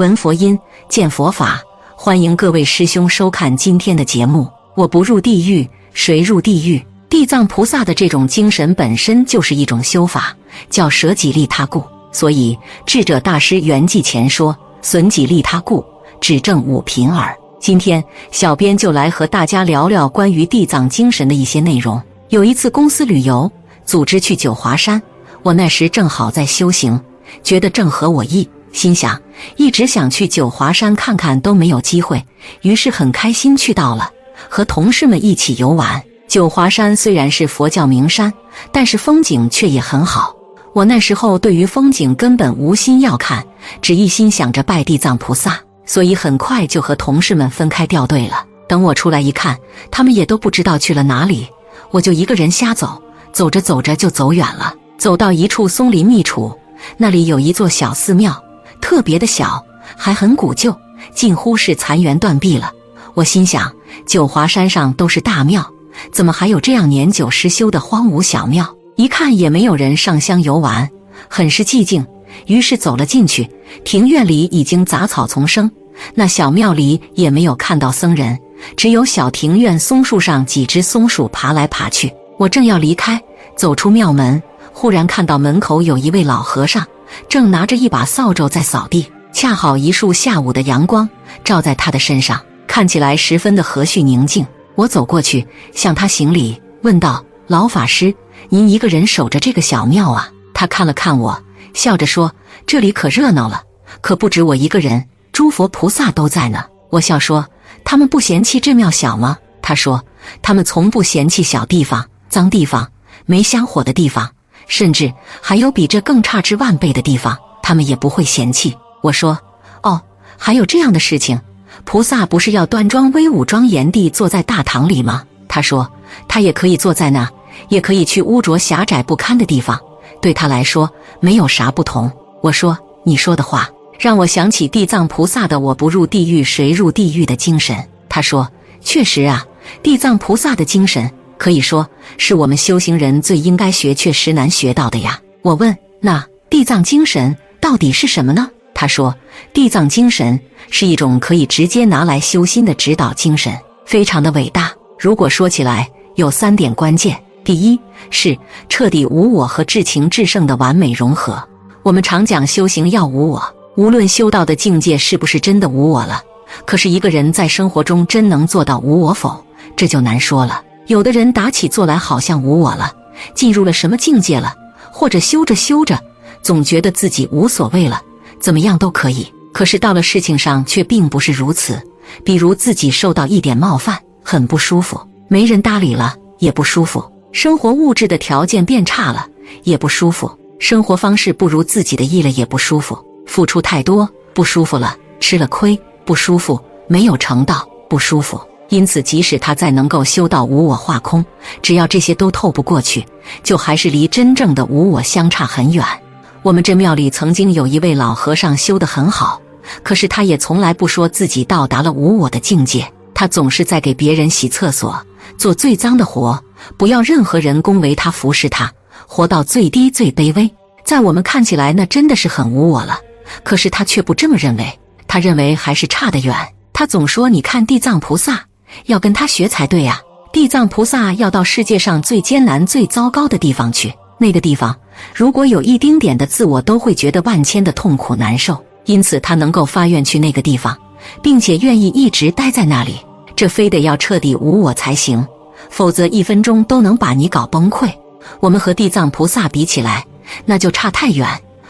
闻佛音，见佛法。欢迎各位师兄收看今天的节目。我不入地狱，谁入地狱？地藏菩萨的这种精神本身就是一种修法，叫舍己利他故。所以智者大师圆寂前说：“损己利他故，只证五品耳。”今天小编就来和大家聊聊关于地藏精神的一些内容。有一次公司旅游，组织去九华山，我那时正好在修行，觉得正合我意。心想，一直想去九华山看看都没有机会，于是很开心去到了，和同事们一起游玩。九华山虽然是佛教名山，但是风景却也很好。我那时候对于风景根本无心要看，只一心想着拜地藏菩萨，所以很快就和同事们分开掉队了。等我出来一看，他们也都不知道去了哪里，我就一个人瞎走，走着走着就走远了，走到一处松林密处，那里有一座小寺庙。特别的小，还很古旧，近乎是残垣断壁了。我心想，九华山上都是大庙，怎么还有这样年久失修的荒芜小庙？一看也没有人上香游玩，很是寂静。于是走了进去，庭院里已经杂草丛生，那小庙里也没有看到僧人，只有小庭院松树上几只松鼠爬来爬去。我正要离开，走出庙门，忽然看到门口有一位老和尚。正拿着一把扫帚在扫地，恰好一束下午的阳光照在他的身上，看起来十分的和煦宁静。我走过去向他行礼，问道：“老法师，您一个人守着这个小庙啊？”他看了看我，笑着说：“这里可热闹了，可不止我一个人，诸佛菩萨都在呢。”我笑说：“他们不嫌弃这庙小吗？”他说：“他们从不嫌弃小地方、脏地方、没香火的地方。”甚至还有比这更差之万倍的地方，他们也不会嫌弃。我说：“哦，还有这样的事情？菩萨不是要端庄威武、庄严地坐在大堂里吗？”他说：“他也可以坐在那，也可以去污浊狭窄不堪的地方，对他来说没有啥不同。”我说：“你说的话让我想起地藏菩萨的‘我不入地狱，谁入地狱’的精神。”他说：“确实啊，地藏菩萨的精神。”可以说是我们修行人最应该学却实难学到的呀。我问：那地藏精神到底是什么呢？他说：地藏精神是一种可以直接拿来修心的指导精神，非常的伟大。如果说起来，有三点关键：第一是彻底无我和至情至圣的完美融合。我们常讲修行要无我，无论修道的境界是不是真的无我了，可是一个人在生活中真能做到无我否？这就难说了。有的人打起坐来好像无我了，进入了什么境界了，或者修着修着，总觉得自己无所谓了，怎么样都可以。可是到了事情上却并不是如此。比如自己受到一点冒犯，很不舒服；没人搭理了，也不舒服；生活物质的条件变差了，也不舒服；生活方式不如自己的意了，也不舒服；付出太多，不舒服了；吃了亏，不舒服；没有成道，不舒服。因此，即使他再能够修到无我化空，只要这些都透不过去，就还是离真正的无我相差很远。我们这庙里曾经有一位老和尚修得很好，可是他也从来不说自己到达了无我的境界，他总是在给别人洗厕所，做最脏的活，不要任何人恭维他、服侍他，活到最低、最卑微。在我们看起来，那真的是很无我了。可是他却不这么认为，他认为还是差得远。他总说：“你看地藏菩萨。”要跟他学才对呀！地藏菩萨要到世界上最艰难、最糟糕的地方去，那个地方如果有一丁点的自我，都会觉得万千的痛苦难受。因此，他能够发愿去那个地方，并且愿意一直待在那里。这非得要彻底无我才行，否则一分钟都能把你搞崩溃。我们和地藏菩萨比起来，那就差太远。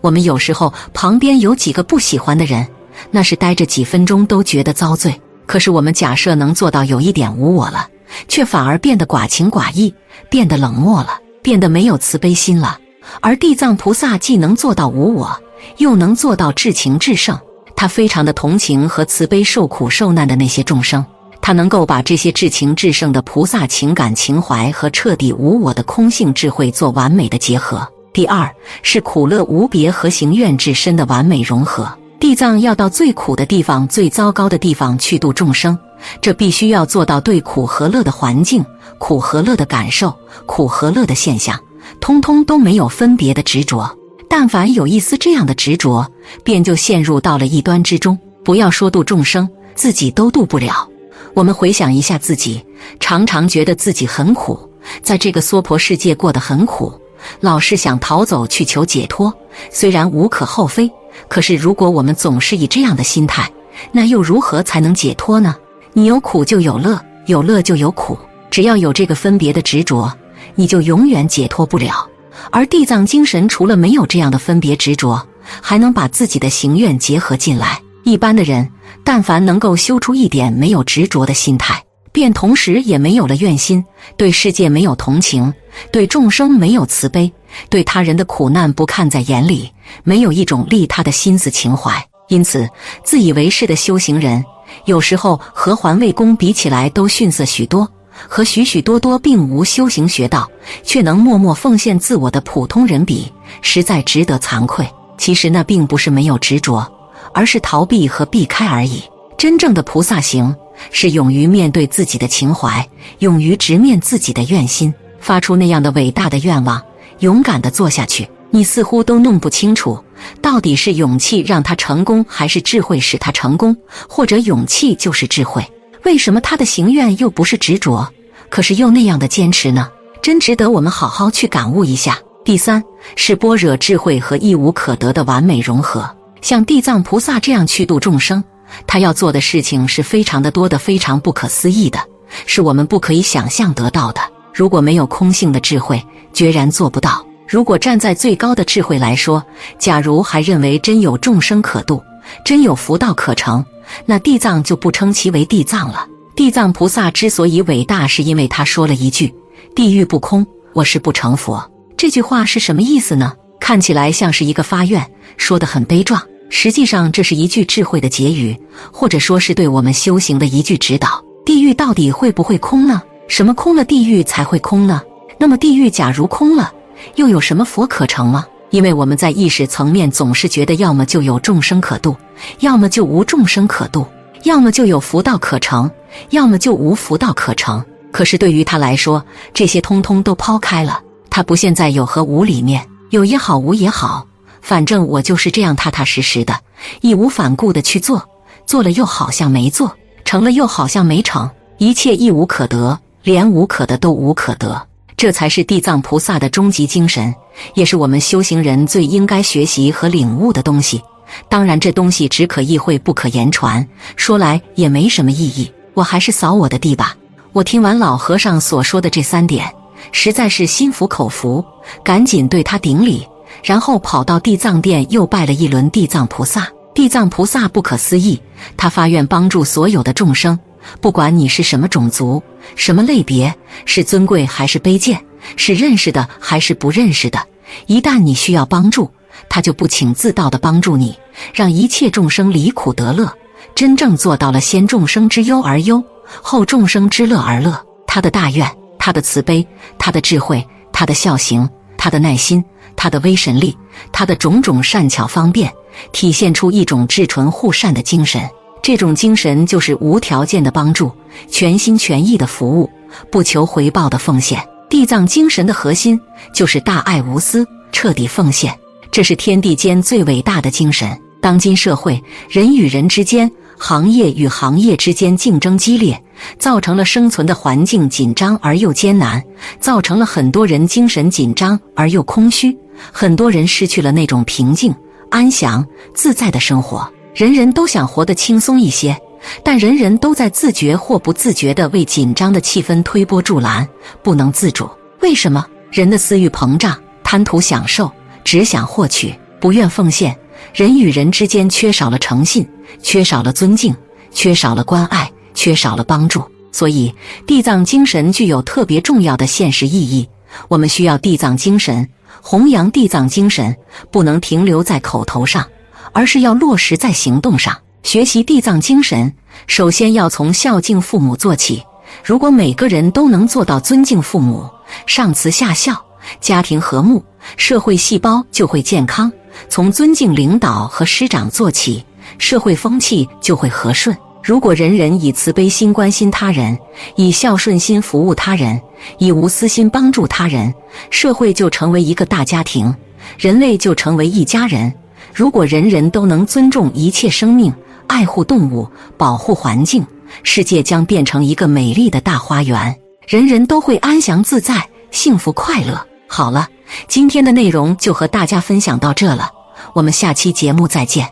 我们有时候旁边有几个不喜欢的人，那是待着几分钟都觉得遭罪。可是我们假设能做到有一点无我了，却反而变得寡情寡义，变得冷漠了，变得没有慈悲心了。而地藏菩萨既能做到无我，又能做到至情至圣，他非常的同情和慈悲受苦受难的那些众生，他能够把这些至情至圣的菩萨情感情怀和彻底无我的空性智慧做完美的结合。第二是苦乐无别和行愿至深的完美融合。地藏要到最苦的地方、最糟糕的地方去度众生，这必须要做到对苦和乐的环境、苦和乐的感受、苦和乐的现象，通通都没有分别的执着。但凡有一丝这样的执着，便就陷入到了异端之中。不要说度众生，自己都度不了。我们回想一下自己，常常觉得自己很苦，在这个娑婆世界过得很苦，老是想逃走去求解脱。虽然无可厚非，可是如果我们总是以这样的心态，那又如何才能解脱呢？你有苦就有乐，有乐就有苦。只要有这个分别的执着，你就永远解脱不了。而地藏精神除了没有这样的分别执着，还能把自己的行愿结合进来。一般的人，但凡能够修出一点没有执着的心态，便同时也没有了怨心，对世界没有同情，对众生没有慈悲，对他人的苦难不看在眼里，没有一种利他的心思情怀。因此，自以为是的修行人，有时候和环卫工比起来都逊色许多；和许许多多并无修行学道却能默默奉献自我的普通人比，实在值得惭愧。其实那并不是没有执着，而是逃避和避开而已。真正的菩萨行，是勇于面对自己的情怀，勇于直面自己的怨心，发出那样的伟大的愿望，勇敢的做下去。你似乎都弄不清楚，到底是勇气让他成功，还是智慧使他成功，或者勇气就是智慧？为什么他的行愿又不是执着，可是又那样的坚持呢？真值得我们好好去感悟一下。第三是般若智慧和一无可得的完美融合。像地藏菩萨这样去度众生，他要做的事情是非常的多的，非常不可思议的，是我们不可以想象得到的。如果没有空性的智慧，决然做不到。如果站在最高的智慧来说，假如还认为真有众生可度，真有福道可成，那地藏就不称其为地藏了。地藏菩萨之所以伟大，是因为他说了一句“地狱不空，我是不成佛”。这句话是什么意思呢？看起来像是一个发愿，说得很悲壮，实际上这是一句智慧的结语，或者说是对我们修行的一句指导。地狱到底会不会空呢？什么空了，地狱才会空呢？那么地狱假如空了？又有什么佛可成吗？因为我们在意识层面总是觉得，要么就有众生可度，要么就无众生可度；要么就有福道可成，要么就无福道可成。可是对于他来说，这些通通都抛开了。他不现在有和无里面，有也好，无也好，反正我就是这样踏踏实实的，义无反顾的去做，做了又好像没做，成了又好像没成，一切亦无可得，连无可的都无可得。这才是地藏菩萨的终极精神，也是我们修行人最应该学习和领悟的东西。当然，这东西只可意会，不可言传，说来也没什么意义。我还是扫我的地吧。我听完老和尚所说的这三点，实在是心服口服，赶紧对他顶礼，然后跑到地藏殿又拜了一轮地藏菩萨。地藏菩萨不可思议，他发愿帮助所有的众生。不管你是什么种族、什么类别，是尊贵还是卑贱，是认识的还是不认识的，一旦你需要帮助，他就不请自到的帮助你，让一切众生离苦得乐，真正做到了先众生之忧而忧，后众生之乐而乐。他的大愿，他的慈悲，他的智慧，他的孝行，他的耐心，他的威神力，他的种种善巧方便，体现出一种至纯护善的精神。这种精神就是无条件的帮助，全心全意的服务，不求回报的奉献。地藏精神的核心就是大爱无私、彻底奉献，这是天地间最伟大的精神。当今社会，人与人之间、行业与行业之间竞争激烈，造成了生存的环境紧张而又艰难，造成了很多人精神紧张而又空虚，很多人失去了那种平静、安详、自在的生活。人人都想活得轻松一些，但人人都在自觉或不自觉地为紧张的气氛推波助澜，不能自主。为什么？人的私欲膨胀，贪图享受，只想获取，不愿奉献。人与人之间缺少了诚信，缺少了尊敬，缺少了关爱，缺少了帮助。所以，地藏精神具有特别重要的现实意义。我们需要地藏精神，弘扬地藏精神，不能停留在口头上。而是要落实在行动上。学习地藏精神，首先要从孝敬父母做起。如果每个人都能做到尊敬父母、上慈下孝，家庭和睦，社会细胞就会健康。从尊敬领导和师长做起，社会风气就会和顺。如果人人以慈悲心关心他人，以孝顺心服务他人，以无私心帮助他人，社会就成为一个大家庭。人类就成为一家人。如果人人都能尊重一切生命，爱护动物，保护环境，世界将变成一个美丽的大花园，人人都会安详自在、幸福快乐。好了，今天的内容就和大家分享到这了，我们下期节目再见。